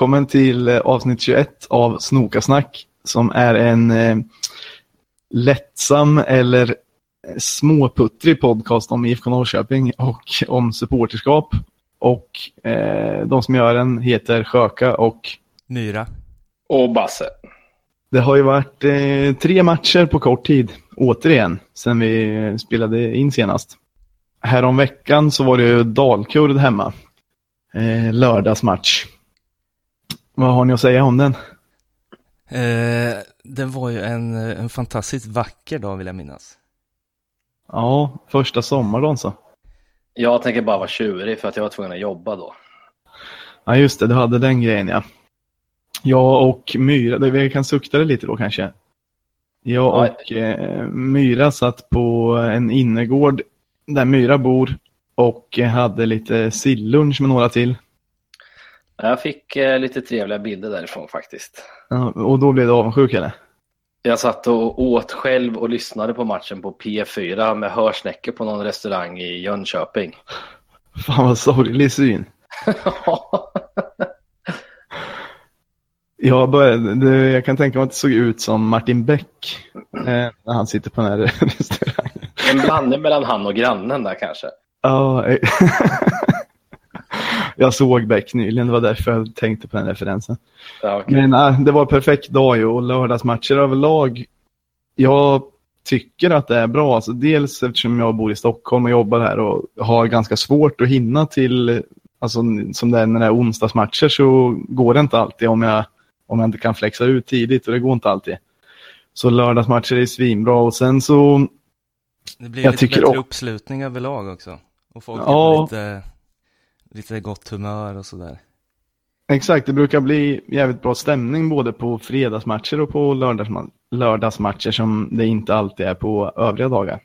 välkommen till eh, avsnitt 21 av Snokasnack som är en eh, lättsam eller småputtrig podcast om IFK Norrköping och om supporterskap. Och eh, de som gör den heter Sjöka och Myra. Och Basse. Det har ju varit eh, tre matcher på kort tid, återigen, sen vi spelade in senast. Härom veckan så var det ju Dalkurd hemma. Eh, lördagsmatch. Vad har ni att säga om den? Eh, det var ju en, en fantastiskt vacker dag vill jag minnas. Ja, första sommardagen så. Jag tänker bara vara tjurig för att jag var tvungen att jobba då. Ja, just det, du hade den grejen ja. Jag och Myra, vi kan sukta det lite då kanske. Jag och eh, Myra satt på en innergård där Myra bor och hade lite sillunch med några till. Jag fick eh, lite trevliga bilder därifrån faktiskt. Ja, och då blev du avundsjuk eller? Jag satt och åt själv och lyssnade på matchen på P4 med hörsnäckor på någon restaurang i Jönköping. Fan vad sorglig syn. Det, jag kan tänka mig att det såg ut som Martin Beck eh, när han sitter på den här restaurangen. En blandning mellan han och grannen där kanske. Ja, eh, jag såg Beck nyligen, det var därför jag tänkte på den referensen. Ja, okay. Men äh, det var en perfekt dag ju och lördagsmatcher överlag. Jag tycker att det är bra, alltså, dels eftersom jag bor i Stockholm och jobbar här och har ganska svårt att hinna till, alltså som det är när det är onsdagsmatcher så går det inte alltid om jag, om jag inte kan flexa ut tidigt och det går inte alltid. Så lördagsmatcher är svinbra och sen så Det blir jag lite bättre också... uppslutning överlag också. Och folk ja. är lite, lite gott humör och sådär. Exakt, det brukar bli jävligt bra stämning både på fredagsmatcher och på lördagsma lördagsmatcher som det inte alltid är på övriga dagar.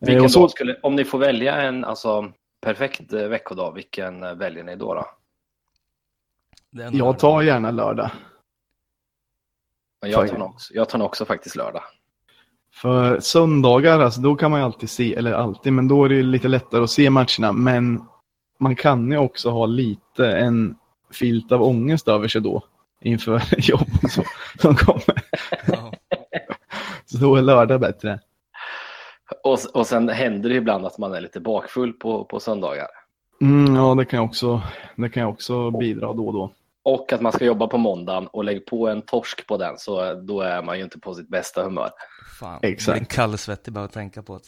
Vilken så... skulle, om ni får välja en alltså, perfekt eh, veckodag, vilken eh, väljer ni då? då? Jag tar gärna lördag. Jag tar, också, jag tar också faktiskt lördag. För söndagar, alltså, då kan man ju alltid se, eller alltid, men då är det lite lättare att se matcherna. Men man kan ju också ha lite en filt av ångest över sig då inför jobb så, som kommer. Ja. så då är lördag bättre. Och, och sen händer det ibland att man är lite bakfull på, på söndagar. Mm, ja, det kan, jag också, det kan jag också bidra då och då. Och att man ska jobba på måndagen och lägg på en torsk på den så då är man ju inte på sitt bästa humör. Fan, Exakt. det är en kallsvettig bara att tänka på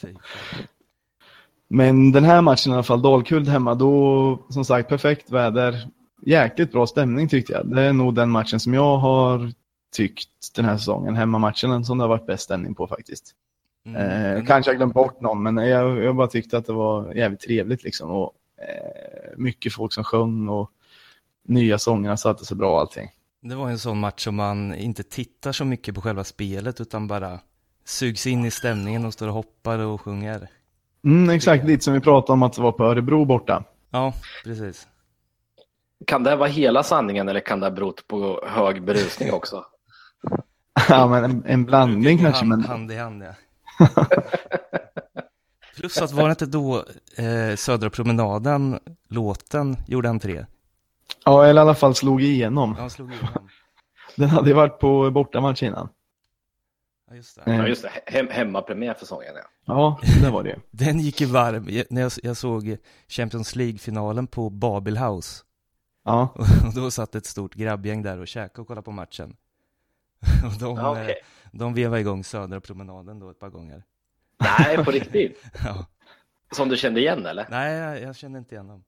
det. Men den här matchen i alla fall, Dalkurd hemma, då som sagt perfekt väder. Jäkligt bra stämning tyckte jag. Det är nog den matchen som jag har tyckt den här säsongen, hemmamatchen, som det har varit bäst stämning på faktiskt. Mm. Eh, kanske jag glömt bort någon, men jag, jag bara tyckte att det var jävligt trevligt liksom. Och, eh, mycket folk som sjöng och nya sångerna satte sig bra och allting. Det var en sån match som man inte tittar så mycket på själva spelet utan bara sugs in i stämningen och står och hoppar och sjunger. Mm, exakt, lite som vi pratade om att det var på Örebro borta. Ja, precis. Kan det vara hela sanningen eller kan det ha berott på hög berusning också? ja, men en, en blandning kanske. Hand, men... hand i hand, ja. Plus att var det inte då eh, Södra promenaden, låten, gjorde entré? Ja, eller i alla fall slog igenom. Ja, slog igenom. Den hade ju varit på bortamatch innan. Ja, just det. Ja, just det. Hem hemmapremiär för sången, ja. Ja, det var det. Den gick ju varm. När jag, jag såg Champions League-finalen på Babel House. Ja. Och då satt ett stort grabbgäng där och käkade och kollade på matchen. Och de, ja, okay. de vevade igång Södra promenaden då ett par gånger. Nej, på riktigt? ja. Som du kände igen, eller? Nej, jag, jag kände inte igen dem.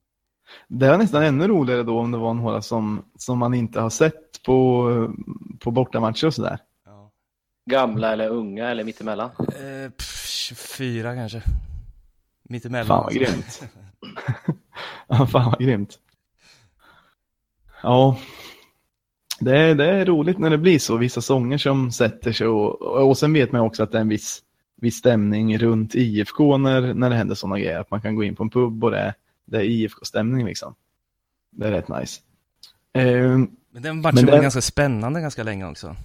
Det är nästan ännu roligare då om det var några som, som man inte har sett på, på bortamatcher och sådär. Ja. Gamla eller unga eller mittemellan? Eh, pff, 24 kanske. Mittemellan. Fan vad grymt. ja, fan vad grymt. Ja, det är, det är roligt när det blir så. Vissa sånger som sätter sig och, och sen vet man också att det är en viss, viss stämning runt IFK när, när det händer sådana grejer. Att man kan gå in på en pub och det är det är IFK-stämning liksom. Det är rätt nice. Uh, men den matchen men var den... ganska spännande ganska länge också.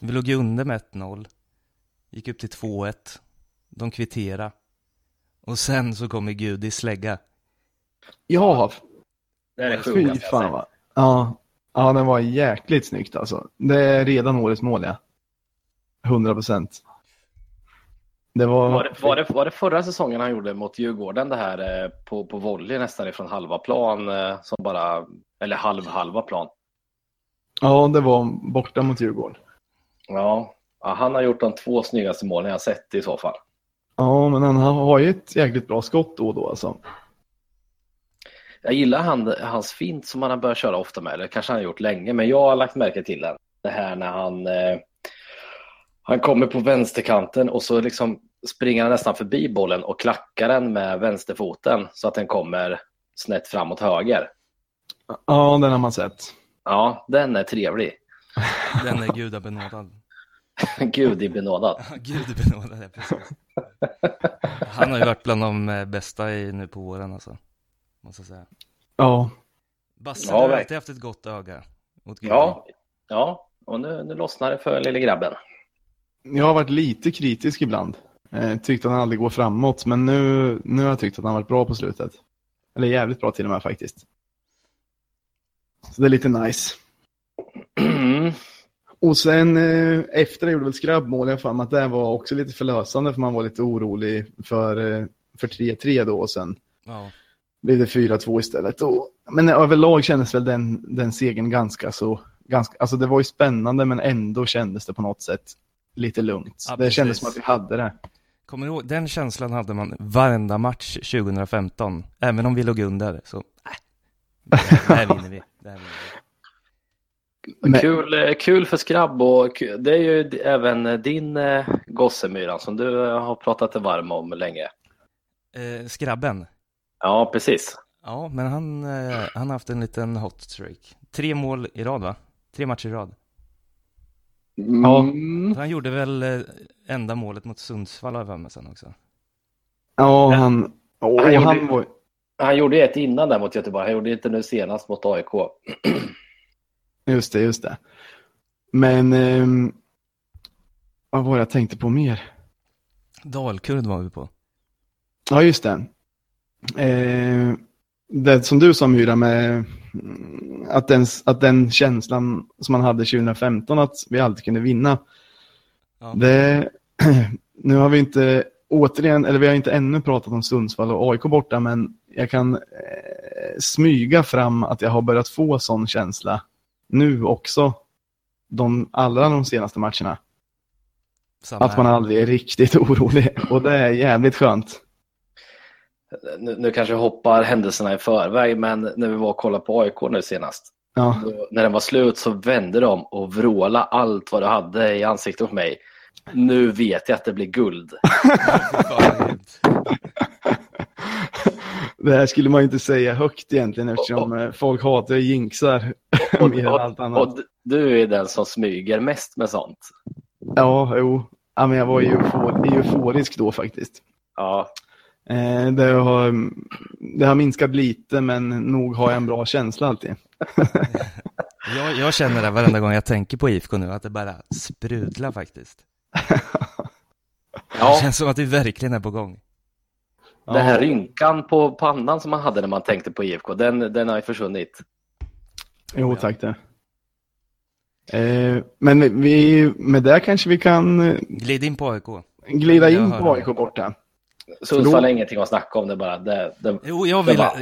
Vi låg ju under med 1-0. Gick upp till 2-1. De kvitterade. Och sen så kommer Gud i slägga. Ja, Det är Fy fan va. Ja. ja, den var jäkligt snyggt alltså. Det är redan årets mål ja. 100 procent. Det var... Var, det, var, det, var det förra säsongen han gjorde mot Djurgården det här eh, på, på volley nästan ifrån halva plan eh, som bara, eller halv halva plan? Ja, det var borta mot Djurgården. Ja, ja han har gjort de två snyggaste målen jag sett i så fall. Ja, men han har ju ett jäkligt bra skott då och då alltså. Jag gillar han, hans fint som han har börjat köra ofta med, eller kanske han har gjort länge, men jag har lagt märke till den. Det här när han, eh, han kommer på vänsterkanten och så liksom springer han nästan förbi bollen och klackar den med vänsterfoten så att den kommer snett framåt höger. Ja, den har man sett. Ja, den är trevlig. Den är gudabenådad. Gudibenådad. Gudibenådad, ja precis. Han har ju varit bland de eh, bästa i, nu på våren alltså. Måste jag säga. Ja. Basse, ja, du har alltid haft ett gott öga. Mot ja, ja, och nu, nu lossnar det för lille grabben. Jag har varit lite kritisk ibland. Eh, tyckt att han aldrig går framåt, men nu, nu har jag tyckt att han varit bra på slutet. Eller jävligt bra till och med faktiskt. Så det är lite nice. Och sen eh, efter jag gjorde väl skrabbmål, jag fann att det var också lite förlösande för man var lite orolig för, eh, för 3-3 då och sen ja. blev det 4-2 istället. Och, men överlag kändes väl den, den segern ganska så, ganska, alltså det var ju spännande men ändå kändes det på något sätt lite lugnt. Ja, det kändes som att vi hade det. Kommer du ihåg, den känslan hade man varenda match 2015, även om vi låg under. Så, äh, det här vinner vi. Det här vinner vi. Men... Kul, eh, kul för skrabb och det är ju även din eh, gossemyran som du har pratat dig varm om länge. Eh, skrabben? Ja, precis. Ja, men han, eh, han har haft en liten hot streak. Tre mål i rad va? Tre matcher i rad. Ja. Mm. Han gjorde väl eh, enda målet mot Sundsvall har jag sen också. Ja, han... Oh, han, gjorde, han, var... han gjorde ett innan där mot Göteborg. Han gjorde inte nu senast mot AIK. Just det, just det. Men eh, vad var jag tänkte på mer? Dalkurd var vi på. Ja, just det. Eh, det som du sa Myra med mm, att den, att den känslan som man hade 2015 att vi alltid kunde vinna. Ja. Det, nu har vi inte återigen, eller vi har inte ännu pratat om Sundsvall och AIK borta, men jag kan eh, smyga fram att jag har börjat få sån känsla nu också, de, alla de senaste matcherna. Samma att man aldrig är riktigt orolig och det är jävligt skönt. Nu, nu kanske hoppar händelserna i förväg, men när vi var och kollade på AIK nu senast. Ja. Då, när den var slut så vände de och vråla allt vad du hade i ansiktet på mig. Nu vet jag att det blir guld. Det här skulle man inte säga högt egentligen eftersom och, och, folk hatar jinxar och, mer än allt annat. Och du är den som smyger mest med sånt. Ja, jo. Ja, men jag var eufor euforisk då faktiskt. Ja. Eh, det, har, det har minskat lite men nog har jag en bra känsla alltid. jag, jag känner det varenda gång jag tänker på IFK nu, att det bara sprudlar faktiskt. ja. Det känns som att vi verkligen är på gång. Den här rynkan på pannan som man hade när man tänkte på IFK, den, den har ju försvunnit. Jo, tack det. Eh, men vi, med det kanske vi kan... Eh, glida in på AIK. Glida in på AIK borta. Sundsvall är ingenting att snacka om, det bara... Det, det, jo, jag vill, bara...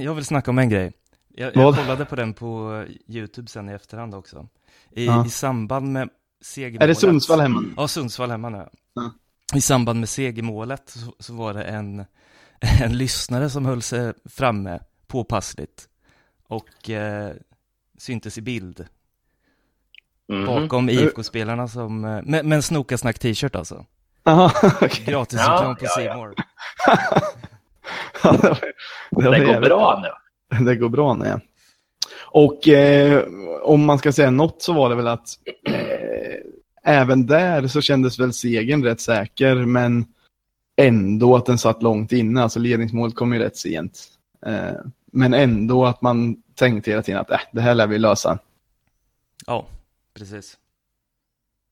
jag vill snacka om en grej. Jag, jag kollade på den på YouTube sen i efterhand också. I, ja. i samband med segermålet. Är det Sundsvall hemma? Ja, Sundsvall hemma nu. Ja. I samband med segermålet så, så var det en en lyssnare som höll sig framme påpassligt och eh, syntes i bild. Mm. Bakom IFK-spelarna som, eh, med, med en snokasnack-t-shirt alltså. Aha, okay. Gratis reklam på. Ja, ja. det, det går bra nu. Det går bra nu. Och eh, om man ska säga något så var det väl att eh, även där så kändes väl segern rätt säker, men ändå att den satt långt inne. Alltså ledningsmålet kom ju rätt sent. Eh, men ändå att man tänkte hela tiden att äh, det här lär vi lösa. Ja, precis.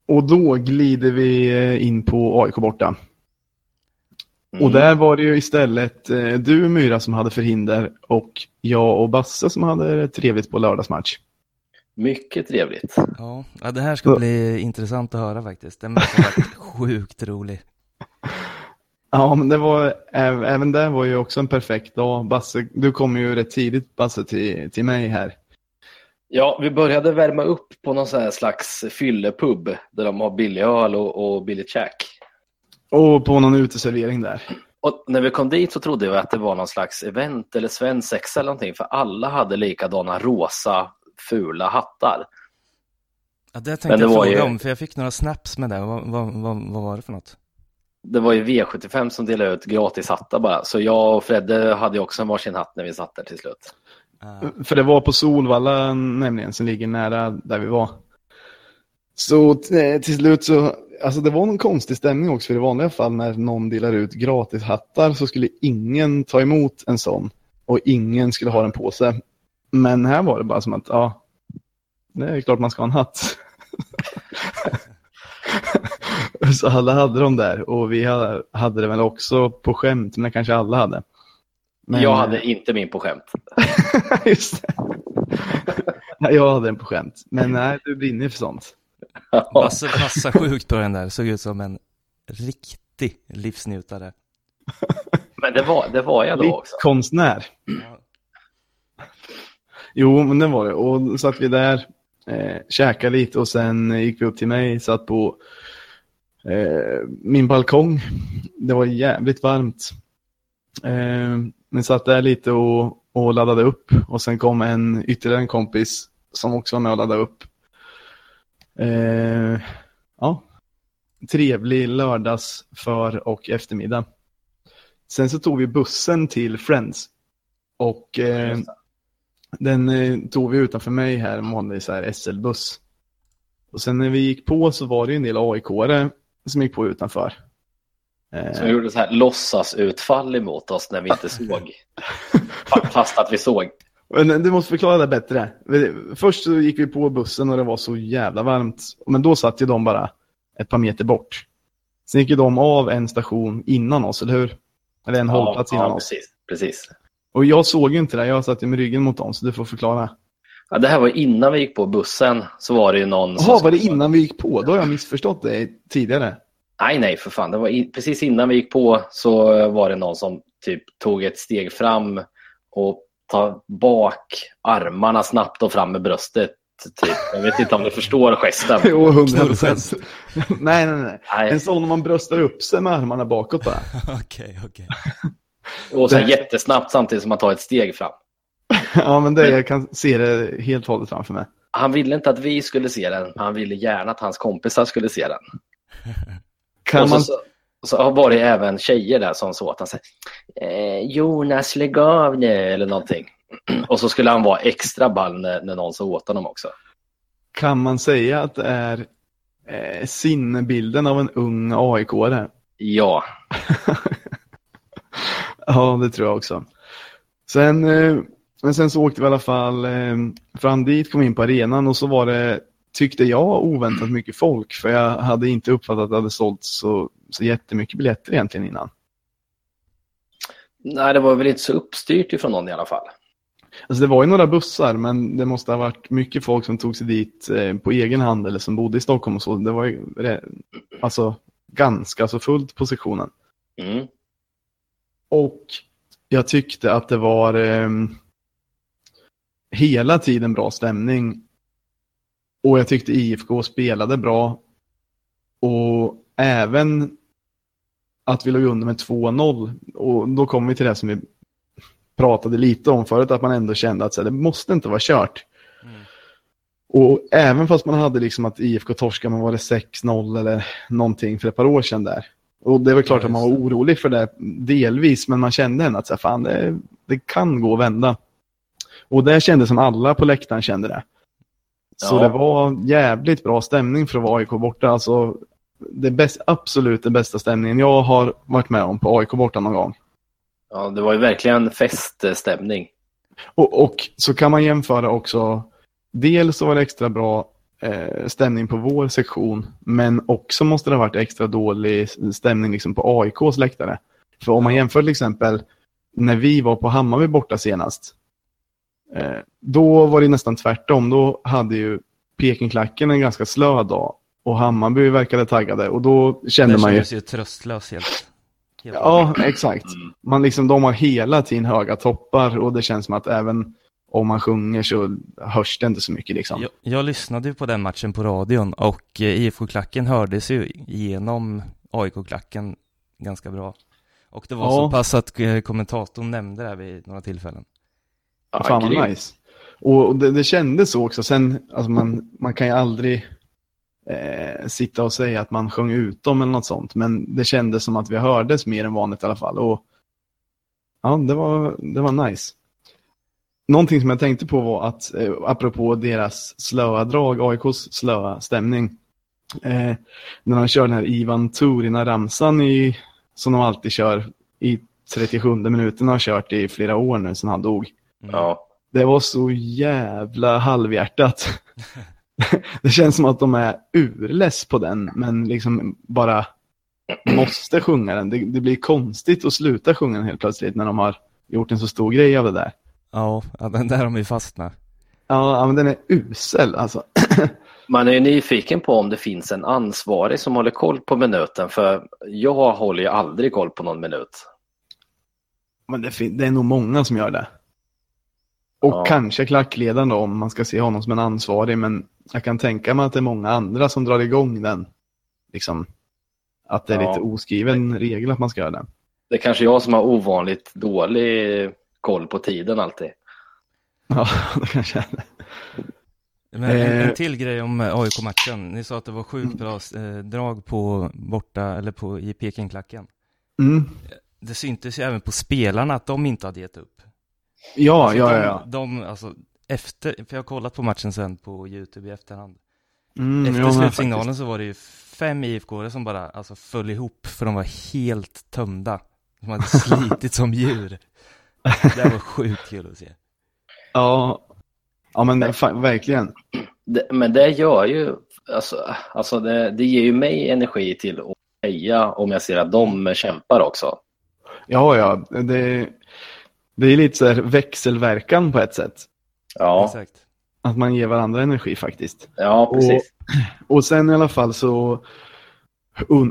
Och då glider vi eh, in på AIK borta. Mm. Och där var det ju istället eh, du Myra som hade förhinder och jag och Basse som hade trevligt på lördagsmatch. Mycket trevligt. Ja, det här ska bli intressant att höra faktiskt. Den måste ha varit sjukt rolig. Ja, men det var, även det var ju också en perfekt dag. Basse, du kom ju rätt tidigt Basse till, till mig här. Ja, vi började värma upp på någon sån här slags fyllepub där de har billig öl och, och billigt käk. Och på någon uteservering där. Och när vi kom dit så trodde vi att det var någon slags event eller svensexa eller någonting för alla hade likadana rosa fula hattar. Ja, det tänkte jag fråga ju... om, för jag fick några snaps med det. Vad, vad, vad, vad var det för något? Det var ju V75 som delade ut gratis hattar bara, så jag och Fredde hade också en varsin hatt när vi satt där till slut. Uh. För det var på Solvalla nämligen, som ligger nära där vi var. Så till slut så, alltså det var någon konstig stämning också, för i vanliga fall när någon delar ut gratis hattar så skulle ingen ta emot en sån och ingen skulle ha den på sig. Men här var det bara som att, ja, det är klart man ska ha en hatt. så alla hade de där och vi hade det väl också på skämt, men kanske alla hade. Men... Jag hade inte min på skämt. Just det. Jag hade den på skämt, men nej, du brinner för sånt. Basse passar sjukt på den där, såg ut som en riktig livsnjutare. Men det var, det var jag då också. Konstnär. Ja. Jo, men det var det. Och satt vi där, eh, käkade lite och sen gick vi upp till mig, satt på eh, min balkong. Det var jävligt varmt. Eh, men satt där lite och, och laddade upp och sen kom en ytterligare en kompis som också var med och laddade upp. Eh, ja, trevlig lördags för och eftermiddag. Sen så tog vi bussen till Friends och eh, den eh, tog vi utanför mig här, en vanlig SL-buss. Och sen när vi gick på så var det en del AIK-are som gick på utanför. Eh, som gjorde så här låtsasutfall emot oss när vi inte såg. Fast att vi såg. Men du måste förklara det bättre. Först så gick vi på bussen och det var så jävla varmt. Men då satt ju de bara ett par meter bort. Sen gick ju de av en station innan oss, eller hur? Eller en ja, hållplats innan ja, oss. Precis, precis. Och jag såg ju inte det, jag satt ju med ryggen mot dem, så du får förklara. Ja, det här var innan vi gick på bussen, så var det ju någon Jaha, var det innan vi gick på? Då har jag missförstått det tidigare. Nej, nej, för fan. Det var i, precis innan vi gick på så var det någon som typ tog ett steg fram och tar bak armarna snabbt och fram med bröstet. Typ. Jag vet inte om du förstår gesten. jo, hundra procent. nej, nej, nej, nej. En sån om man bröstar upp sig med armarna bakåt bara. Okej, okej. Och så jättesnabbt samtidigt som man tar ett steg fram. ja, men det, jag kan se det helt och hållet framför mig. Han ville inte att vi skulle se den, han ville gärna att hans kompisar skulle se den. Kan och så, man... så, så var det även tjejer där som så att han sa eh, Jonas lägg av nu eller någonting. Och så skulle han vara extra ball när, när någon sa åt honom också. Kan man säga att det är eh, sinnebilden av en ung AIK-are? Ja. ja, det tror jag också. Sen, eh, men sen så åkte vi i alla fall eh, fram dit, kom in på arenan och så var det tyckte jag oväntat mycket folk för jag hade inte uppfattat att det hade sålt så, så jättemycket biljetter egentligen innan. Nej, det var väl inte så uppstyrt ifrån någon i alla fall. Alltså det var ju några bussar men det måste ha varit mycket folk som tog sig dit eh, på egen hand eller som bodde i Stockholm och så. Det var ju alltså ganska så fullt på sektionen. Mm. Och jag tyckte att det var eh, hela tiden bra stämning och jag tyckte IFK spelade bra. Och även att vi låg under med 2-0. Och då kommer vi till det som vi pratade lite om förut, att man ändå kände att så här, det måste inte vara kört. Mm. Och även fast man hade liksom att IFK torskade, man var det 6-0 eller någonting för ett par år sedan där. Och det väl klart ja, att man var orolig för det delvis, men man kände ändå att så här, fan, det, det kan gå att vända. Och det kändes som alla på läktaren kände det. Så ja. det var jävligt bra stämning för att vara AIK borta. Alltså, det bäst, absolut den bästa stämningen jag har varit med om på AIK borta någon gång. Ja, det var ju verkligen feststämning. Och, och så kan man jämföra också. Dels så var det extra bra eh, stämning på vår sektion, men också måste det ha varit extra dålig stämning liksom på AIKs läktare. För om man jämför till exempel när vi var på Hammarby borta senast. Eh, då var det nästan tvärtom. Då hade ju Pekingklacken en ganska slö dag och Hammarby verkade taggade och då kände det man ju... kändes ju tröstlös helt. helt Ja, exakt. Man liksom, de har hela tiden höga toppar och det känns som att även om man sjunger så hörs det inte så mycket liksom. Jag, jag lyssnade ju på den matchen på radion och eh, IFK-klacken hördes ju genom AIK-klacken ganska bra. Och det var Ja. så pass att eh, kommentatorn nämnde det här vid några tillfällen. Ja, Fan vad nice. Och det, det kändes så också. Sen, alltså man, man kan ju aldrig eh, sitta och säga att man sjöng ut dem eller något sånt. Men det kändes som att vi hördes mer än vanligt i alla fall. Och ja, det var, det var nice. Någonting som jag tänkte på var att, eh, apropå deras slöa drag, AIKs slöa stämning. Eh, när de kör den här Ivan Turina-ramsan i, som de alltid kör i 37 minuten har kört i flera år nu sedan han dog. Mm. Ja. Det var så jävla halvhjärtat. det känns som att de är urless på den, men liksom bara måste sjunga den. Det, det blir konstigt att sluta sjunga den helt plötsligt när de har gjort en så stor grej av det där. Ja, ja, den där har de ju fastnat. Ja, men den är usel alltså. Man är ju nyfiken på om det finns en ansvarig som håller koll på minuten för jag håller ju aldrig koll på någon minut. Men det, det är nog många som gör det. Och Ja. kanske klackledaren då, om man ska se honom som en ansvarig, men jag kan tänka mig att det är många andra som drar igång den. Liksom, att det är Ja. lite oskriven regel att man ska göra det. Det är kanske jag som har ovanligt dålig koll på tiden alltid. Ja, det kanske är det. Men en, Eh. en till grej om eh, AIK-matchen. Ni sa att det var sjukt bra eh, drag på borta, eller på, i Pekingklacken. Mm. Det syntes ju även på spelarna att de inte hade gett upp. Ja, Alltså, ja, de, ja. De, alltså, efter, för jag har kollat på matchen sen på YouTube i efterhand. Mm, Efter ja, slutsignalen faktiskt. så var det ju fem IFK som bara alltså, föll ihop för de var helt tömda. De hade slitit som djur. Det var sjukt kul att se. Ja, ja men fa- verkligen. Det, men det gör ju, alltså, alltså det, det ger ju mig energi till att heja om jag ser att de kämpar också. Ja, ja. Det, det är lite så här växelverkan på ett sätt. Ja, Exakt. Att man ger varandra energi faktiskt. ja precis. Och sen i alla fall så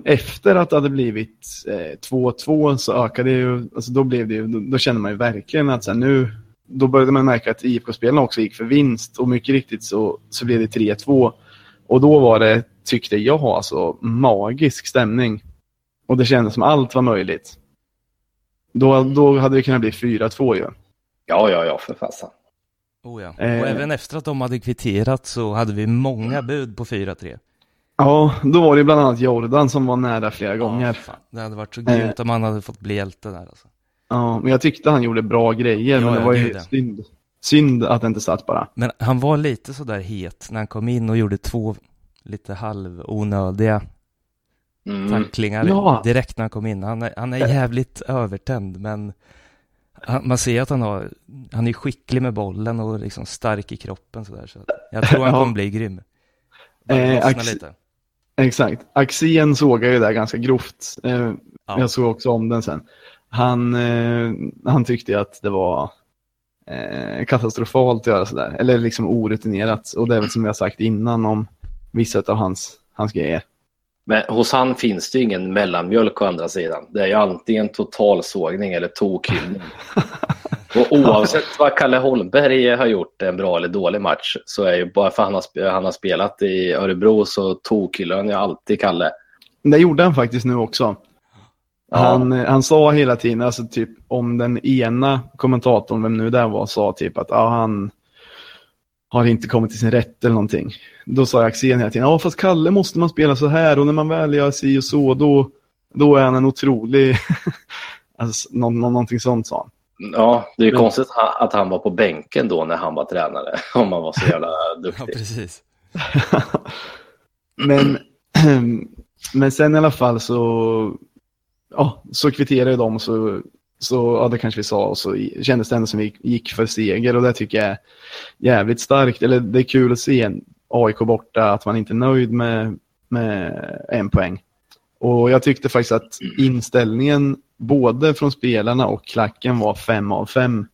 efter att det hade blivit eh, 2-2 så ökade det ju, alltså då blev det ju, då, då kände man ju verkligen att så här, nu, då började man märka att IFK-spelarna också gick för vinst och mycket riktigt så, så blev det 3-2. Och då var det, tyckte jag, alltså magisk stämning. Och det kändes som allt var möjligt. Då, då hade det kunnat bli 4-2 ju. Ja, ja, ja, för fasen. Oh ja. Eh. Och även efter att de hade kvitterat så hade vi många bud på 4-3. Ja, då var det bland annat Jordan som var nära flera gånger. Ja, fan. Det hade varit så grymt om han hade fått bli hjälte där alltså. Ja, men jag tyckte han gjorde bra grejer, Ja, men det ja, var ju ja. synd, synd att det inte satt bara. Men han var lite sådär het när han kom in och gjorde två lite halvonödiga Mm. tacklingar Ja. direkt när han kom in. Han är, han är jävligt övertänd, men han, man ser att han har, han är skicklig med bollen och liksom stark i kroppen sådär. Så jag tror han kommer bli grym. Eh, Ax- lite. Exakt. Axén såg jag ju där ganska grovt. Eh, Ja. Jag såg också om den sen. Han, eh, han tyckte att det var eh, katastrofalt att göra sådär. Eller liksom orutinerat. Och det är väl som jag sagt innan om vissa av hans, hans grejer. Men hos han finns det ju ingen mellanmjölk å andra sidan. Det är ju antingen totalsågning eller tokhyllning. Och oavsett vad Kalle Holmberg har gjort en bra eller dålig match så är ju bara för att han han har spelat i Örebro så tokhyllar han ju alltid Kalle. Det gjorde han faktiskt nu också. Ja. Han, eh, han sa hela tiden, alltså typ om den ena kommentatorn, vem nu det var, sa typ att ah, han har inte kommit till sin rätt eller någonting. Då sa Axén hela tiden, ja fast Kalle måste man spela så här och när man väl gör si och så då, då är han en otrolig, alltså, nå, nå, någonting sånt sa han. Ja, det är ju Men- konstigt att han var på bänken då när han var tränare. Om han var så jävla Ja, duktig. precis. men, men sen i alla fall så, ja, så kvitterade de och så, så, ja det kanske vi sa, och så kändes det ändå som vi gick för seger och det tycker jag är jävligt starkt. Eller det är kul att se en AIK borta, att man inte är nöjd med, med en poäng. Och jag tyckte faktiskt att inställningen både från spelarna och klacken var fem av fem.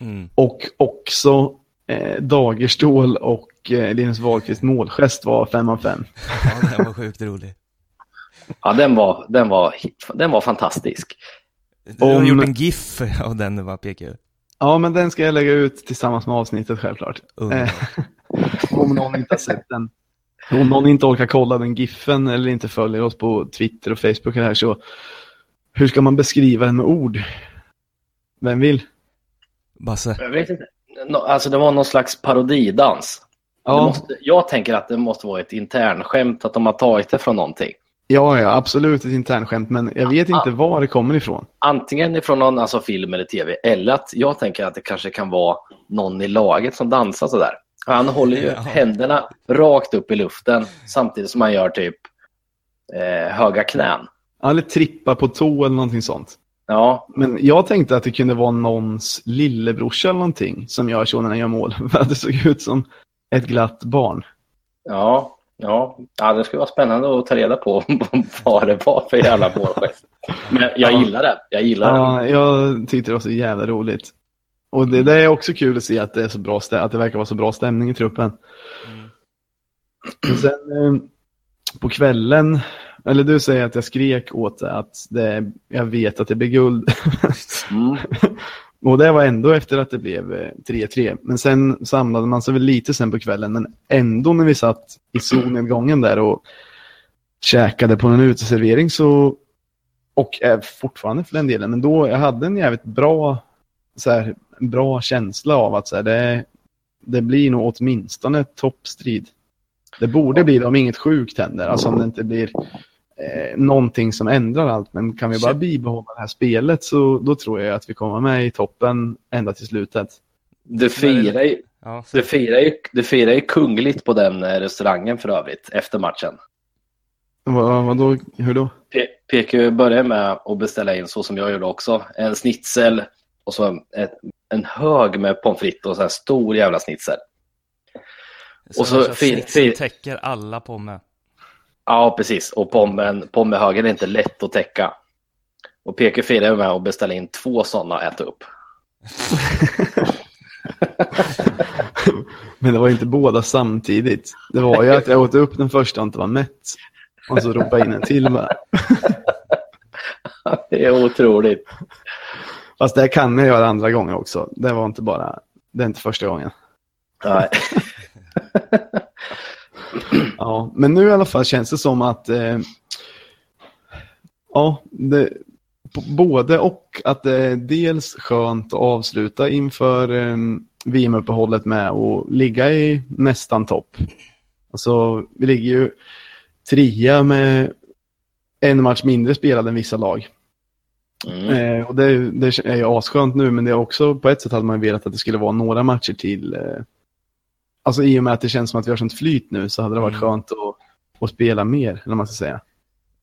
Mm. Och också eh, Dagerstål och eh, Linus Wahlqvist målgest var fem av fem. Ja, den var sjukt rolig. Ja, den var, den var, den var fantastisk. Du har Om- gjort en GIF av den, va, PQ? Ja, men den ska jag lägga ut tillsammans med avsnittet självklart. Eh, om någon inte har sett den. Om någon inte orkar kolla den giffen eller inte följer oss på Twitter och Facebook här så hur ska man beskriva den med ord? Vem vill? Basse. Jag vet inte. Alltså det var någon slags parodidans. Det Ja, måste, jag tänker att det måste vara ett internskämt att de har tagit det från någonting. Ja, ja, absolut ett internskämt, men jag vet inte var det kommer ifrån. Antingen ifrån någon alltså, film eller tv eller att jag tänker att det kanske kan vara någon i laget som dansar sådär. Han håller ju Ja. händerna rakt upp i luften samtidigt som han gör typ eh, höga knän. Eller trippa på tå eller någonting sånt. Ja, Men jag tänkte att det kunde vara någons lillebrorsa eller någonting som gör så när han gör mål. För att det såg ut som ett glatt barn. ja, ja. ja det skulle vara spännande att ta reda på vad det var för jävla målgest. Men jag Ja. gillar det. Jag gillar det. Ja, jag tyckte det var så jävla roligt. Och det, det är också kul att se att det, är så bra att det verkar vara så bra stämning i truppen. Mm. Sen eh, på kvällen, eller du säger att jag skrek åt det, att det, jag vet att det blir guld. Mm. Och det var ändå efter att det blev eh, 3-3. Men sen samlade man sig väl lite sen på kvällen, men ändå när vi satt i solnedgången där och käkade på en uteservering så, och är fortfarande för den delen, men då jag hade en jävligt bra, så här, bra känsla av att så här, det, det blir nog åtminstone toppstrid. Det borde bli det om inget sjukt händer, alltså om det inte blir eh, någonting som ändrar allt. Men kan vi bara bibehålla det här spelet så då tror jag att vi kommer med i toppen ända till slutet. Du firar ju, Ja, du firar ju, du firar ju kungligt på den eh, restaurangen för övrigt efter matchen. Vad, vadå, hur då? P- PQ började med att beställa in så som jag gjorde också. En schnitzel och så en, en hög med pommes frites och så en stor jävla schnitzel. så, och så så fin- snitsen fin- täcker alla på med. Ja, precis. Och pommen, pommehögen är inte lätt att täcka. Och PQ firade med att beställa in två sådana att äta upp. Men det var inte båda samtidigt. Det var ju att jag åt upp den första och inte var mätt. Och så ropade jag in en till bara. Det är otroligt. Fast det kan jag göra andra gånger också. Det var inte bara, det är inte första gången. Nej. Ja, men nu i alla fall känns det som att eh, ja, det, både och att det är dels skönt att avsluta inför eh, VM-uppehållet med att ligga i nästan topp. Alltså, vi ligger ju trea med en match mindre spelad än vissa lag. Mm. Eh, och det, det är ju asskönt nu, men det är också på ett sätt hade man velat att det skulle vara några matcher till. Eh, alltså i och med att det känns som att vi har sånt flyt nu så hade det varit Mm. skönt att, att spela mer, eller man ska säga.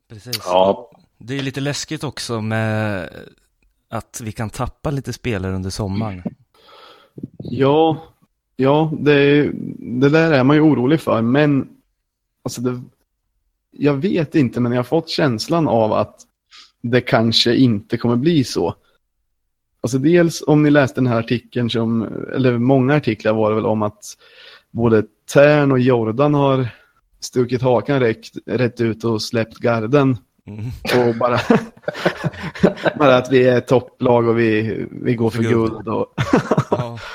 Precis. Ja, Det är lite läskigt också med att vi kan tappa lite spelare under sommaren. Ja, ja det, det där är man ju orolig för, men alltså det, jag vet inte, men jag har fått känslan av att det kanske inte kommer bli så. Alltså dels om ni läste den här artikeln, som, eller många artiklar var det väl om att både Tern och Jordan har stuckit hakan rätt, rätt ut och släppt garden. Mm. Och bara, bara att vi är ett topplag och vi, vi går för För guld. guld. Och,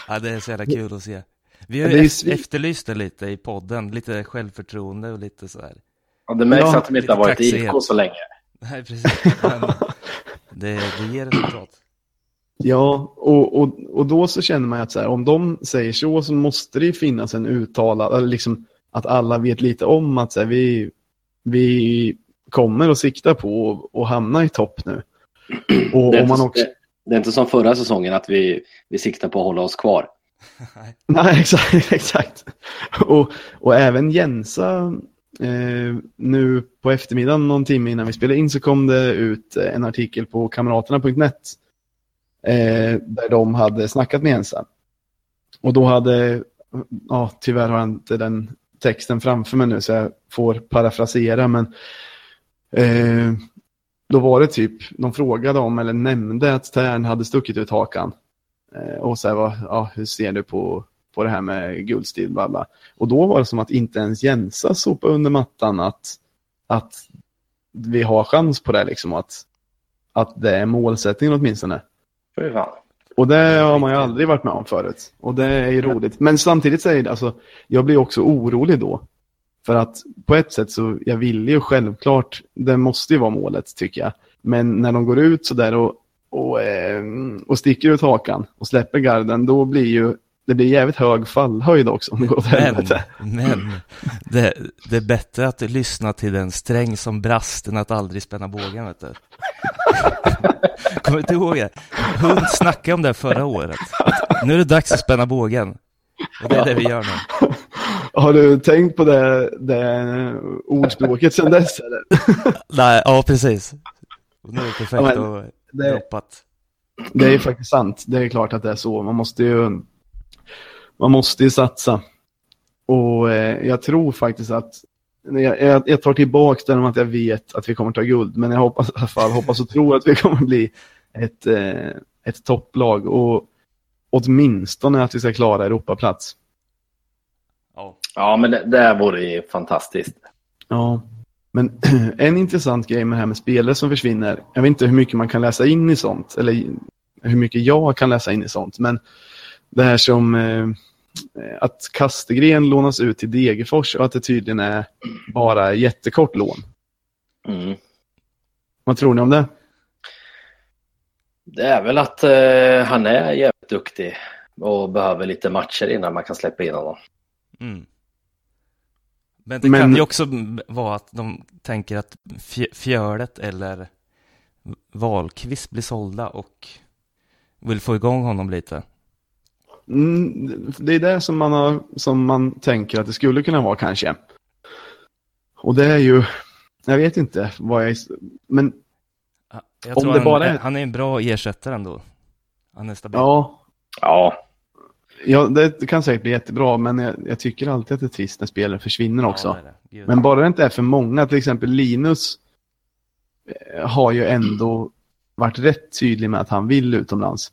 Ja, det är så jävla kul att se. Vi har ju svin- efterlyst det lite i podden, lite självförtroende och lite så här. Ja, det märks Ja, att de inte har varit i IFK så länge. Nej, precis. Men det, det ger resultat. Ja, och, och, och då så känner man att så här, om de säger så så måste det ju finnas en uttalad, eller liksom att alla vet lite om att så här, vi, vi kommer att sikta på att- att hamna i topp nu. Och Det är, om man inte, också... det, det är inte som förra säsongen att vi, vi siktar på att hålla oss kvar. Nej. Nej, exakt. exakt. Och, och även Jensa, eh, nu på eftermiddagen någon timme innan vi spelade in så kom det ut eh, en artikel på kamraterna.net eh, där de hade snackat med Jensa. Och då hade, ja tyvärr har jag inte den texten framför mig nu så jag får parafrasera men Eh, då var det typ, de frågade om eller nämnde att Tern hade stuckit ut hakan. Eh, och så här, var, ja, hur ser du på, på det här med guldstil, bla bla. Och då var det som att inte ens Jensa sopade under mattan att, att vi har chans på det liksom, att, att det är målsättningen åtminstone. Fy fan. Och det har man ju aldrig varit med om förut. Och det är ju roligt. Men samtidigt säger det, alltså, jag blir också orolig då. För att på ett sätt så, jag vill ju självklart, det måste ju vara målet tycker jag. Men när de går ut sådär och, och, eh, och sticker ut hakan och släpper garden, då blir ju det blir jävligt hög fallhöjd också om det går åt helvete. men det, det är bättre att lyssna till den sträng som brast än att aldrig spänna bågen, vet du. Kommer du inte ihåg det? Hund snackade om det förra året. Nu är det dags att spänna bågen. Och det är det vi gör nu. Har du tänkt på det, det ordspråket sedan dess eller? Nej, ja precis. Nu är det perfekt Ja, men och det- droppat. Det är ju faktiskt sant. Det är klart att det är så. Man måste ju, man måste ju satsa. Och eh, jag tror faktiskt att jag, jag, jag tar tillbaka det om att jag vet att vi kommer ta guld. Men jag hoppas i alla fall, hoppas och tror att vi kommer bli ett, eh, ett topplag. Och åtminstone att vi ska klara Europaplats. Ja. Ja, men det, det vore ju fantastiskt. Ja, men en intressant grej med det här med spelare som försvinner. Jag vet inte hur mycket man kan läsa in i sånt. Eller hur mycket jag kan läsa in i sånt. Men det här som eh, att Kastegren lånas ut till Degerfors och att det tydligen är bara jättekort lån. Mm. Vad tror ni om det? Det är väl att eh, han är jävligt duktig och behöver lite matcher innan man kan släppa in honom. Mm. Men det Men- kan ju också vara att de tänker att Fj- Fjölet eller Wahlqvist blir sålda och vill få igång honom lite. Mm, det är det som man, har, som man tänker att det skulle kunna vara kanske. Och det är ju, jag vet inte vad jag, men Jag Om det han, bara är- han är en bra ersättare ändå. Han är stabil. ja, Ja, Ja, det kan säkert bli jättebra, men jag, jag tycker alltid att det är trist när spelare försvinner också. Ja, det det. Men bara det inte är för många, till exempel Linus eh, har ju ändå varit rätt tydlig med att han vill utomlands.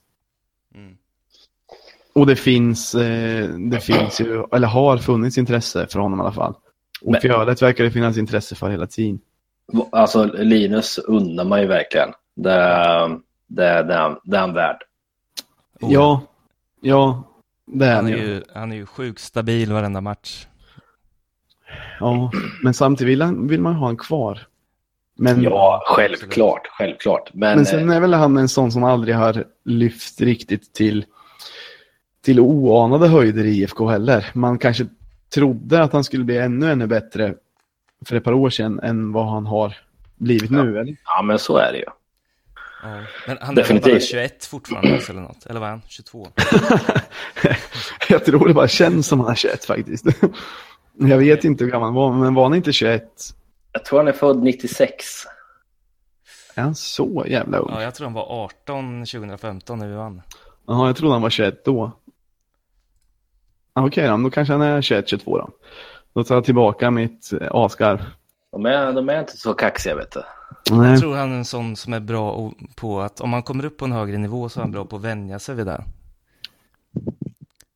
Och det finns, eh, det finns ju, eller har funnits intresse för honom i alla fall. Och Men- Fjölet verkar det finnas intresse för hela tiden. alltså Linus undrar man ju verkligen. Det, det, det, han- det är han värd. Oh, Ja, ja, det är Han han är, ju. ju, han är ju sjukt stabil varenda match. Ja, men samtidigt vill, han, vill man ha honom kvar. Men, Ja, självklart, självklart. Men, men sen är väl han en sån som aldrig har lyft riktigt till, till oanade höjder i IFK heller. Man kanske trodde att han skulle bli ännu, ännu bättre för ett par år sedan än vad han har blivit nu, eller? ja, men så är det ju. Ja. Men han är väl bara Definitivt. 21 fortfarande alltså, eller något? Eller vad är han? 22? Jag tror det bara känns som han är 21 faktiskt. Jag vet inte hur gammal han var, men var han inte 21? Jag tror han är född 96. Är han så jävla ung? Ja, jag tror han var 18 2015 när vi vann. Jaha, jag trodde han var 21 då. Ah, Okej då, då kanske han är 21-22 då. Då tar jag tillbaka mitt eh, askarv. De är, de är inte så kaxiga, vet du. Nej. Jag tror han är en sån som är bra på att om man kommer upp på en högre nivå så är han bra på att vänja sig vid det.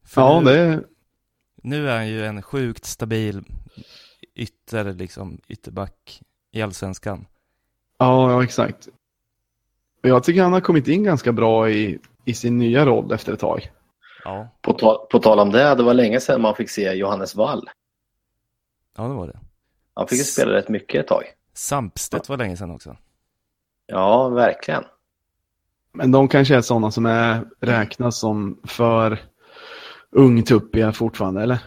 För Ja, nu, det nu är han ju en sjukt stabil ytter, liksom, ytterback i allsvenskan. ja, ja, exakt. Jag tycker han har kommit in ganska bra i, i sin nya roll efter ett tag. Ja, På, ta, på tal om det, det var länge sedan man fick se Johannes Wall. ja det var det. Han fick ju spela rätt mycket ett tag. Sampstedt var länge sedan också. Ja, verkligen. Men de kanske är sådana som är räknas som för ungtuppiga fortfarande, eller?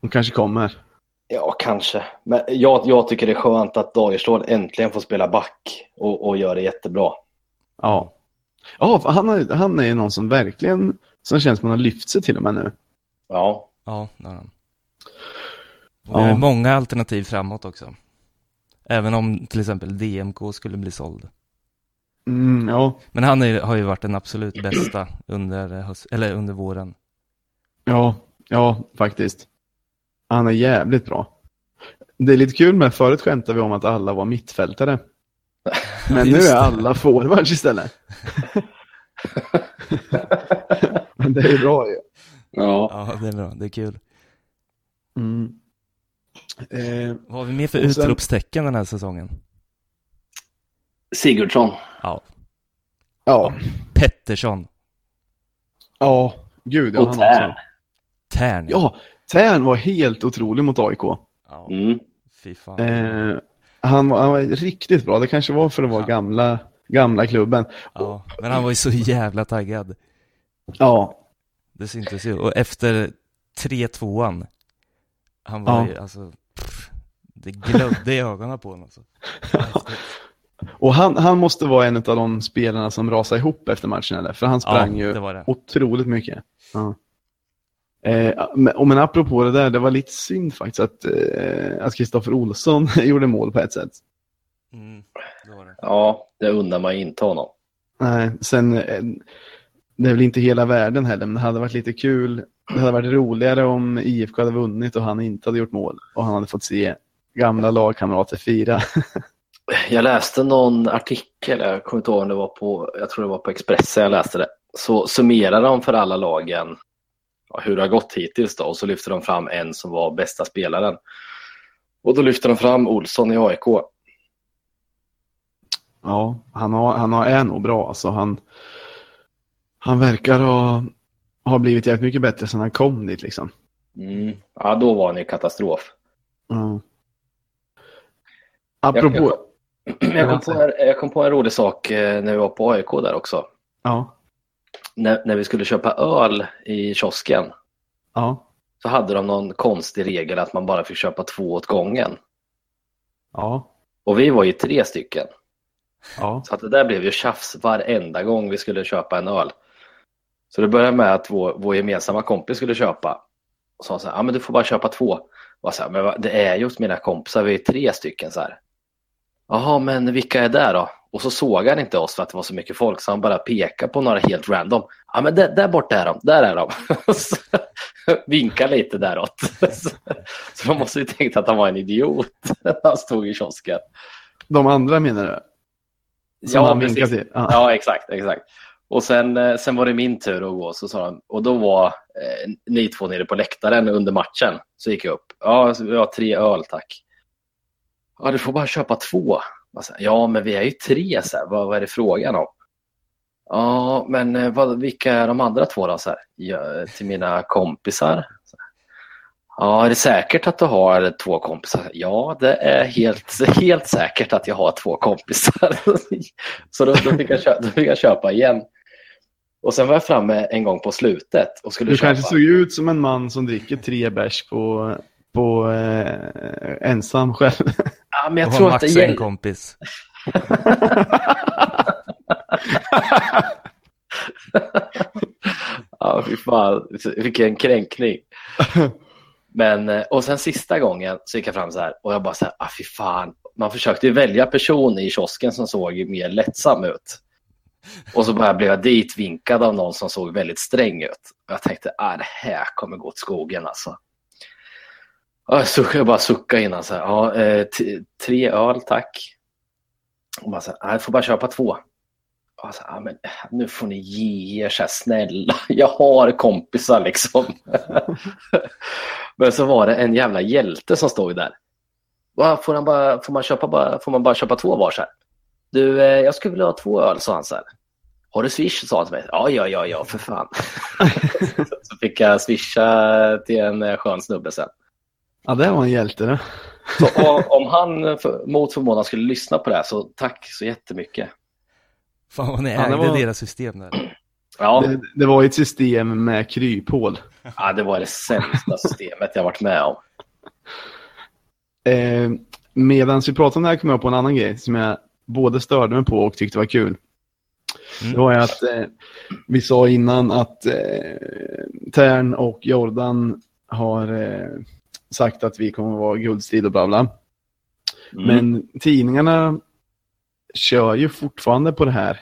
De kanske kommer. Ja, kanske. Men jag, jag tycker det är skönt att Dagerstål äntligen får spela back och, och gör det jättebra. Ja. Ja, han, är, han är ju någon som verkligen, som känns som han har lyft sig till och med nu. Ja, Ja, det har han. Och det är Ja. många alternativ framåt också. Även om till exempel DMK skulle bli såld. Mm, ja, Men han är, har ju varit den absolut bästa under, höst, eller under våren. ja, ja, faktiskt. Han är jävligt bra. det är lite kul med förut skämtade vi om att alla var mittfältare. Men nu är det. alla forwards istället. Men det är bra ju. Ja. Ja, det är bra. Det är kul. Mm. Eh, Vad har vi mer för sen- utropstecken den här säsongen? Sigurdsson. Ja, ja, Pettersson, ja, gud. Ja, Och han Tern. Tern. Ja, Tern var helt otrolig mot AIK. ja. Mm. Fy fan. Eh, han, var, han var riktigt bra. Det kanske var för att vara Ja. gamla, gamla klubben. Ja, men han var ju så jävla taggad. Ja, Det syntes ju. Och efter 3-2an, han var Ja. ju alltså, pff, det glödde i ögonen på honom. Alltså. och han, han måste vara en av de spelarna som rasade ihop efter matchen, eller? För han sprang ja, ju det det. otroligt mycket. Ja. Eh, men, och men apropå det där, det var lite synd faktiskt att eh, att Kristoffer Olsson gjorde mål på ett sätt. Mm, det var det. Ja, det undrar man inte honom. Nej, sen, eh, det är väl inte hela världen heller, men det hade varit lite kul. Det hade varit roligare om IFK hade vunnit och han inte hade gjort mål och han hade fått se gamla lagkamrater fira. Jag läste någon artikel, jag kommer inte ihåg om det var på, jag tror det var på Expressen jag läste det. Så summerar de för alla lagen ja, hur det har gått hittills då och så lyfter de fram en som var bästa spelaren. Och då lyfter de fram Olsson i AIK. Ja, han, har, han har, är nog bra. Alltså, han, han verkar ha, ha blivit jävligt mycket bättre sedan han kom dit. Liksom. Mm. Ja, då var han ju katastrof. Ja. Apropå... Jag kom, på en, jag kom på en rolig sak eh, när vi var på AIK där också. Ja, När, när vi skulle köpa öl i kiosken ja, så hade de någon konstig regel att man bara fick köpa två åt gången. ja, Och vi var ju tre stycken. Ja. Så att det där blev ju tjafs varenda gång vi skulle köpa en öl. Så det började med att vår, vår gemensamma kompis skulle köpa. Och sa så här, ja men du får bara köpa två. Och så här, men det är ju hos mina kompisar, vi är tre stycken så här. Jaha, men vilka är det då? Och så såg han inte oss för att det var så mycket folk så han bara pekade på några helt random. Ja men där, där borta är de, där är de. Vinka lite däråt. Så- Så de måste ju tänkt att han var en idiot när han stod i kiosken. De andra menar du? Ja, han precis. Ja. Ja, exakt, exakt. Och sen, eh, sen var det min tur att gå, så sa de, och då var eh, ni två nere på läktaren under matchen. Så gick jag upp. Ja, vi har tre öl tack. Ja, du får bara köpa två. Sa, Ja, men vi är ju tre, så här. Vad, vad är det frågan om? Ja, men eh, vad, vilka är de andra två då? Så här, ja, till mina kompisar. Ja, är det säkert att du har två kompisar? Ja, det är helt, helt säkert att jag har två kompisar. Så då, då, fick jag köpa, då fick jag köpa igen. Och sen var jag framme en gång på slutet och skulle Du köpa. kanske såg ut som en man som dricker tre bärs på, på eh, ensam själv. Ja, men jag och tror har att det Max en kompis. Ja, fy fan. Vilken kränkning. Men, eh, och sen sista gången så gick jag fram så här och jag bara så här, ah, fy fan. Man försökte ju välja person i kiosken som såg mer lättsam ut. Och så bara blev jag ditvinkad av någon som såg väldigt sträng ut. Och jag tänkte, ah, det här kommer gå åt skogen alltså. Och jag, jag bara suckade innan så här, ja, eh, tre öl tack. Och bara så här, "Ah, jag får bara köpa två. Och så, ah, men, eh, nu får ni ge er så här, snälla. Jag har kompisar liksom. men så var det en jävla hjälte som stod där. Får, han bara, får, man köpa bara, får man bara köpa två var så här? Du, eh, jag skulle vilja ha två öl, sa han så här. Har du swish? sa han till mig. Ja, ja, ja, ja, för fan. så fick jag swisha till en eh, skön snubbe sen. Ja, det var en hjälte det. Så om, om han för, mot förmodan skulle lyssna på det här så tack så jättemycket. Fan vad ni Ja, det ägde var- deras system där. Ja, det. Det var ett system med kryphål. ja, det var det sämsta systemet jag varit med om. Eh, Medan vi pratade om det här kom jag på en annan grej som jag både störde mig på och tyckte var kul. Mm. Det var ju att eh, vi sa innan att eh, Tern och Jordan har eh, sagt att vi kommer att vara guldstrid och bla bla. Mm. Men tidningarna kör ju fortfarande på det här.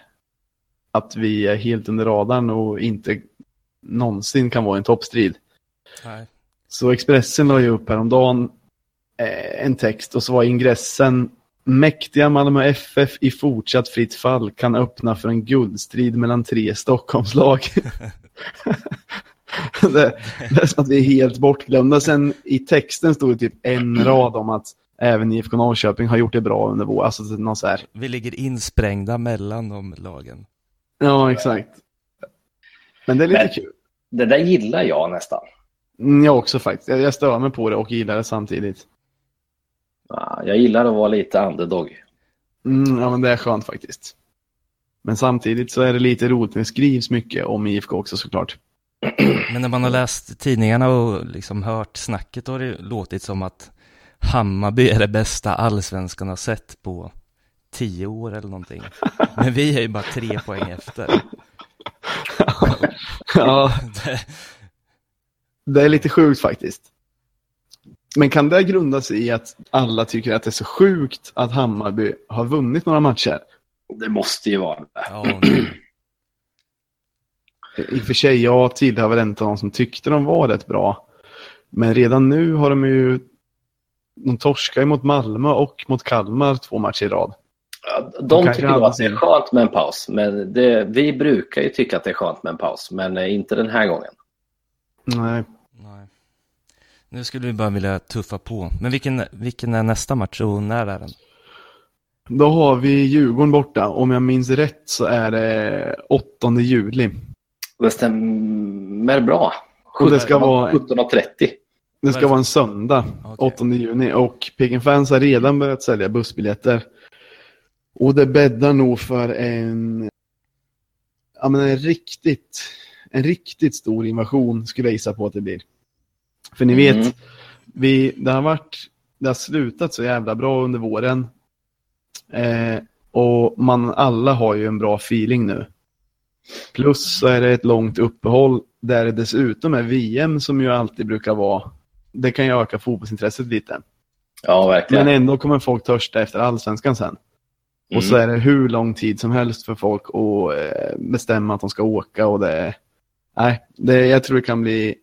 Att vi är helt under radarn och inte någonsin kan vara en toppstrid. Nej. Så Expressen la ju upp häromdagen eh, en text och så var ingressen Mäktiga Malmö FF i fortsatt fritt fall kan öppna för en guldstrid mellan tre Stockholmslag. det, det är som att vi är helt bortglömda. Sen i texten stod det typ en rad om att även IFK Norrköping har gjort det bra under vår. Alltså någon så här. Vi ligger insprängda mellan de lagen. Ja, exakt. Men det är lite Men- kul. Det där gillar jag nästan. Mm, Jag också faktiskt. Jag, jag stör mig på det och gillar det samtidigt. Ja, Jag gillar att vara lite underdog. Mm, ja, men det är skönt faktiskt. Men samtidigt så är det lite roligt när det skrivs mycket om IFK också såklart. Men när man har läst tidningarna och liksom hört snacket då har det låtit som att Hammarby är det bästa allsvenskan har sett på tio år eller någonting. Men vi är ju bara tre poäng efter. ja, Det, är lite sjukt faktiskt. Men kan det grunda sig i att alla tycker att det är så sjukt att Hammarby har vunnit några matcher? Det måste ju vara det. ja, I och för sig, jag tillhör väl av de som tyckte de var rätt bra. Men redan nu har de ju... De torskar ju mot Malmö och mot Kalmar två matcher i rad. De De kan tycker nog att det är skönt med en paus. Men det, vi brukar ju tycka att det är skönt med en paus. Men eh, inte den här gången. Nej. nej. Nu skulle vi bara vilja tuffa på. Men vilken, vilken är nästa match och när är den? Då har vi Djurgården borta. Om jag minns rätt så är det 8 juli. Det stämmer bra. Och det ska vara- 17.30. Det ska vara en söndag, Okej. 8 juni. Och Peking Fans har redan börjat sälja bussbiljetter. Och det bäddar nog för en, ja, men en, riktigt, en riktigt stor invasion skulle jag gissa på att det blir. För ni vet, Mm. vi, det, har varit, det har slutat så jävla bra under våren. Eh, och man alla har ju en bra feeling nu. Plus så är det ett långt uppehåll där det dessutom är VM som ju alltid brukar vara. Det kan ju öka fotbollsintresset lite. Ja, verkligen. Men ändå kommer folk törsta efter allsvenskan sen. Och så Mm. är det hur lång tid som helst för folk att eh, bestämma att de ska åka och det Nej, det, jag tror det kan bli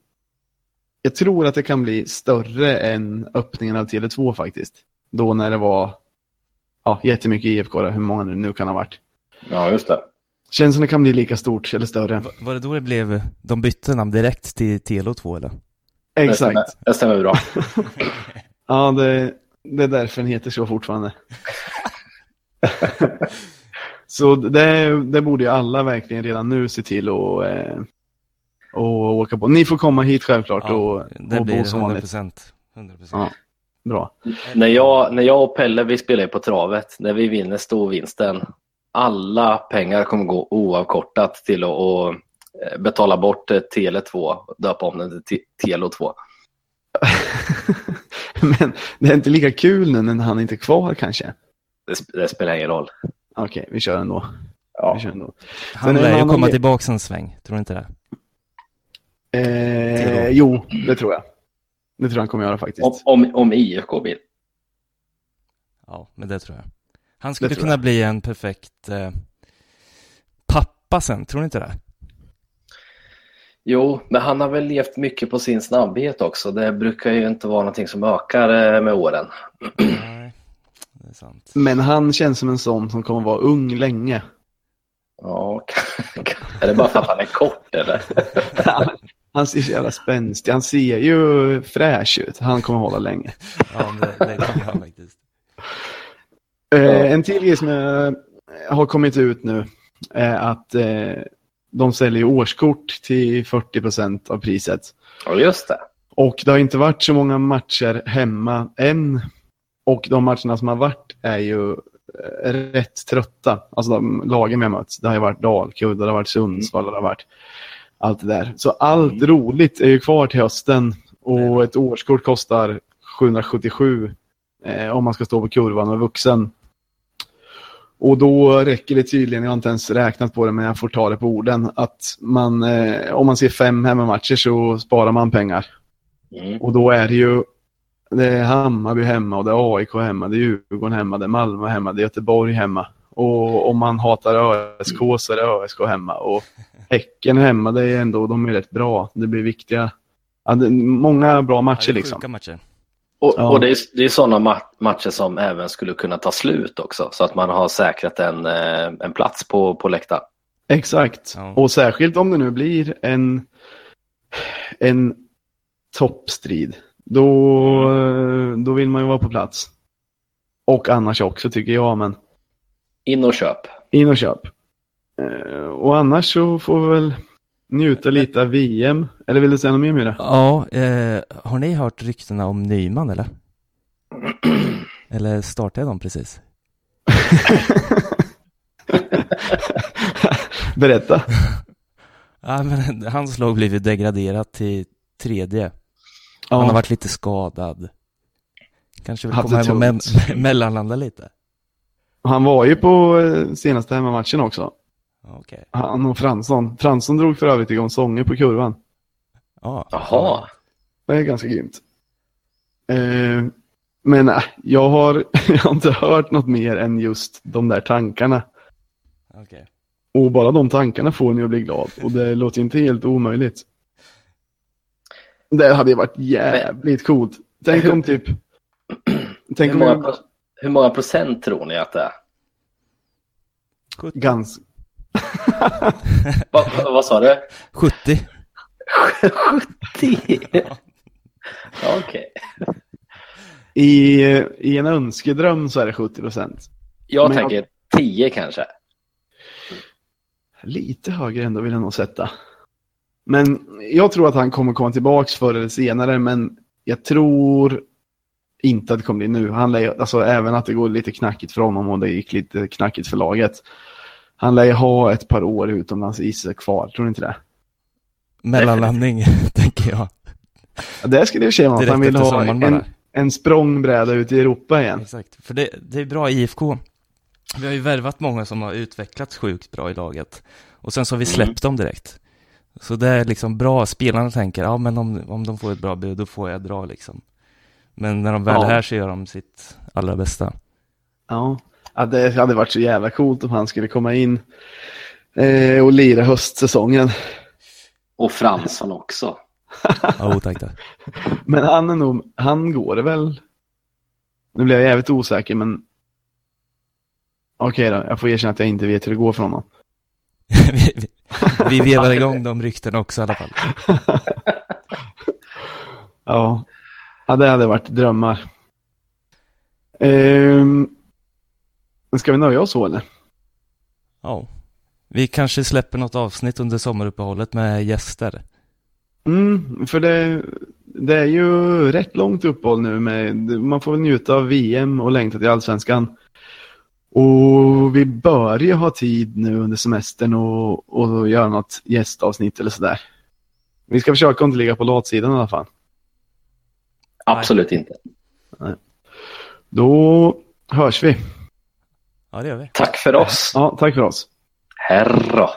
Jag tror att det kan bli större än öppningen av Tele2 faktiskt. Då när det var ja, jättemycket IFK, hur många det nu kan ha varit. Ja, just det. Känns som det kan bli lika stort eller större. Va- Var det då det blev, de bytte namn direkt till Telo 2 eller? Det Exakt. stämmer, det stämmer bra. Ja, det, det är därför den heter så fortfarande. så det, det borde ju alla verkligen redan nu se till att eh, och åka på. Ni får komma hit självklart och, det och blir bo som 100 vanligt. procent. 100 Ja, bra. när, jag, när jag och Pelle vi spelar på travet, när vi vinner storvinsten, alla pengar kommer gå oavkortat till att, att eh, betala bort eh, Tele2, döpa om den till Te- Telo 2. Men det är inte lika kul nu när han inte är kvar kanske. Det, det spelar ingen roll. Okej, vi kör ändå. Ja. Vi kör ändå. Han lär en ju komma tillbaka en sväng, tror du inte det? Eh, jo, det tror jag. Det tror jag han kommer göra faktiskt. Om, om, om IFK vill. Ja, men det tror jag. Han skulle kunna jag. bli en perfekt eh, pappa sen, tror ni inte det? Jo, men han har väl levt mycket på sin snabbhet också. Det brukar ju inte vara någonting som ökar eh, med åren. Sant. Men han känns som en sån som kommer vara ung länge. Ja, är det bara för att han är kort eller? Han ser så jävla spänstig. Han ser ju fräsch ut. Han kommer hålla länge. Ja, det, det jag faktiskt. Eh, en till grej som eh, har kommit ut nu är att eh, de säljer årskort till 40% av priset. Ja, just det. Och det har inte varit så många matcher hemma än. Och de matcherna som har varit är ju eh, rätt trötta. Alltså de lagen vi har mött. Det har ju varit Dalkurd, det har varit Sundsvall, det har varit allt det där. Så allt roligt är ju kvar till hösten. Och ett årskort kostar 777 eh, om man ska stå på kurvan och vuxen. Och då räcker det tydligen, jag har inte ens räknat på det men jag får ta det på orden, att man, eh, om man ser fem hemmamatcher så sparar man pengar. Mm. Och då är det ju det är Hammarby hemma och det är AIK hemma, det är Djurgården hemma, det är Malmö hemma, det är Göteborg hemma. Och om man hatar ÖSK så är det ÖSK hemma. Och Häcken hemma, det är ändå, de är rätt bra. Det blir viktiga, ja, det, många bra Ja, matcher det är liksom. Matcher. Och, Ja. och det är, det är sådana ma- matcher som även skulle kunna ta slut också, så att man har säkrat en, eh, en plats på, på läktaren. Exakt. Ja. Och särskilt om det nu blir en, en toppstrid. Då, då vill man ju vara på plats. Och annars också tycker jag, men In och köp. in och köp. Eh, Och annars så får vi väl njuta lite av VM. Eller vill du säga något mer Myra? Ja, eh, har ni hört ryktena om Nyman eller? Eller startade jag dem precis? Berätta. Ja, men hans lag blev ju degraderat till tredje. Han har Ja, varit lite skadad. Kanske vill komma hem och me- mellanlanda lite. han var ju på eh, senaste hemmamatchen också. Okej. Han och Fransson. Fransson drog för övrigt igång sånger på kurvan. Ja. Jaha. Det är ganska grymt. Eh, men äh, jag, har, jag har inte hört något mer än just de där tankarna. Okej. Och bara de tankarna får ju att bli glad. Och det låter inte helt omöjligt. Det hade ju varit jävligt coolt. Tänk om typ... Tänk Hur många, om... hur många procent tror ni att det är? Gans... Va, va, vad sa du? 70. 70? Ja, Okej. I, I en önskedröm så är det 70 procent. Jag Men- tänker 10 kanske. Lite högre ändå vill jag nog sätta. Men jag tror att han kommer komma tillbaks förr eller senare, men jag tror inte att det kommer bli nu. Han lär, alltså även att det går lite knackigt för honom och det gick lite knackigt för laget. Han lär ju ha ett par år utomlands i sig kvar, tror ni inte det? Mellanlandning, tänker jag. Ja, det skulle jag säga att han vill ha en, en språngbräda ut i Europa igen. Exakt, för det, det är bra IFK. Vi har ju värvat många som har utvecklats sjukt bra i laget. Och sen så har vi släppt dem direkt. Så det är liksom bra, spelarna tänker, ja men om, om de får ett bra bud, då får jag dra liksom. Men när de väl Ja. är här så gör de sitt allra bästa. Ja. ja, det hade varit så jävla coolt om han skulle komma in eh, och lira höstsäsongen. Och Fransson också. Ja, tack tack. Men han är nog, han går det väl. Nu blir jag jävligt osäker men. Okej då, jag får erkänna att jag inte vet hur det går för honom. vi, vevar igång de ryktena också i alla fall. Ja, ja det hade varit drömmar. Ehm, ska vi nöja oss så eller? Ja. Vi kanske släpper något avsnitt under sommaruppehållet med gäster. Mm, för det, det är ju rätt långt uppehåll nu med, man får väl njuta av VM och längta till Allsvenskan. Och vi bör ju ha tid nu under semestern och, och göra något gästavsnitt eller sådär. Vi ska försöka inte ligga på latsidan i alla fall. Absolut inte. Då hörs vi. Ja, det gör vi. Tack för oss. Ja, tack för oss. Herra.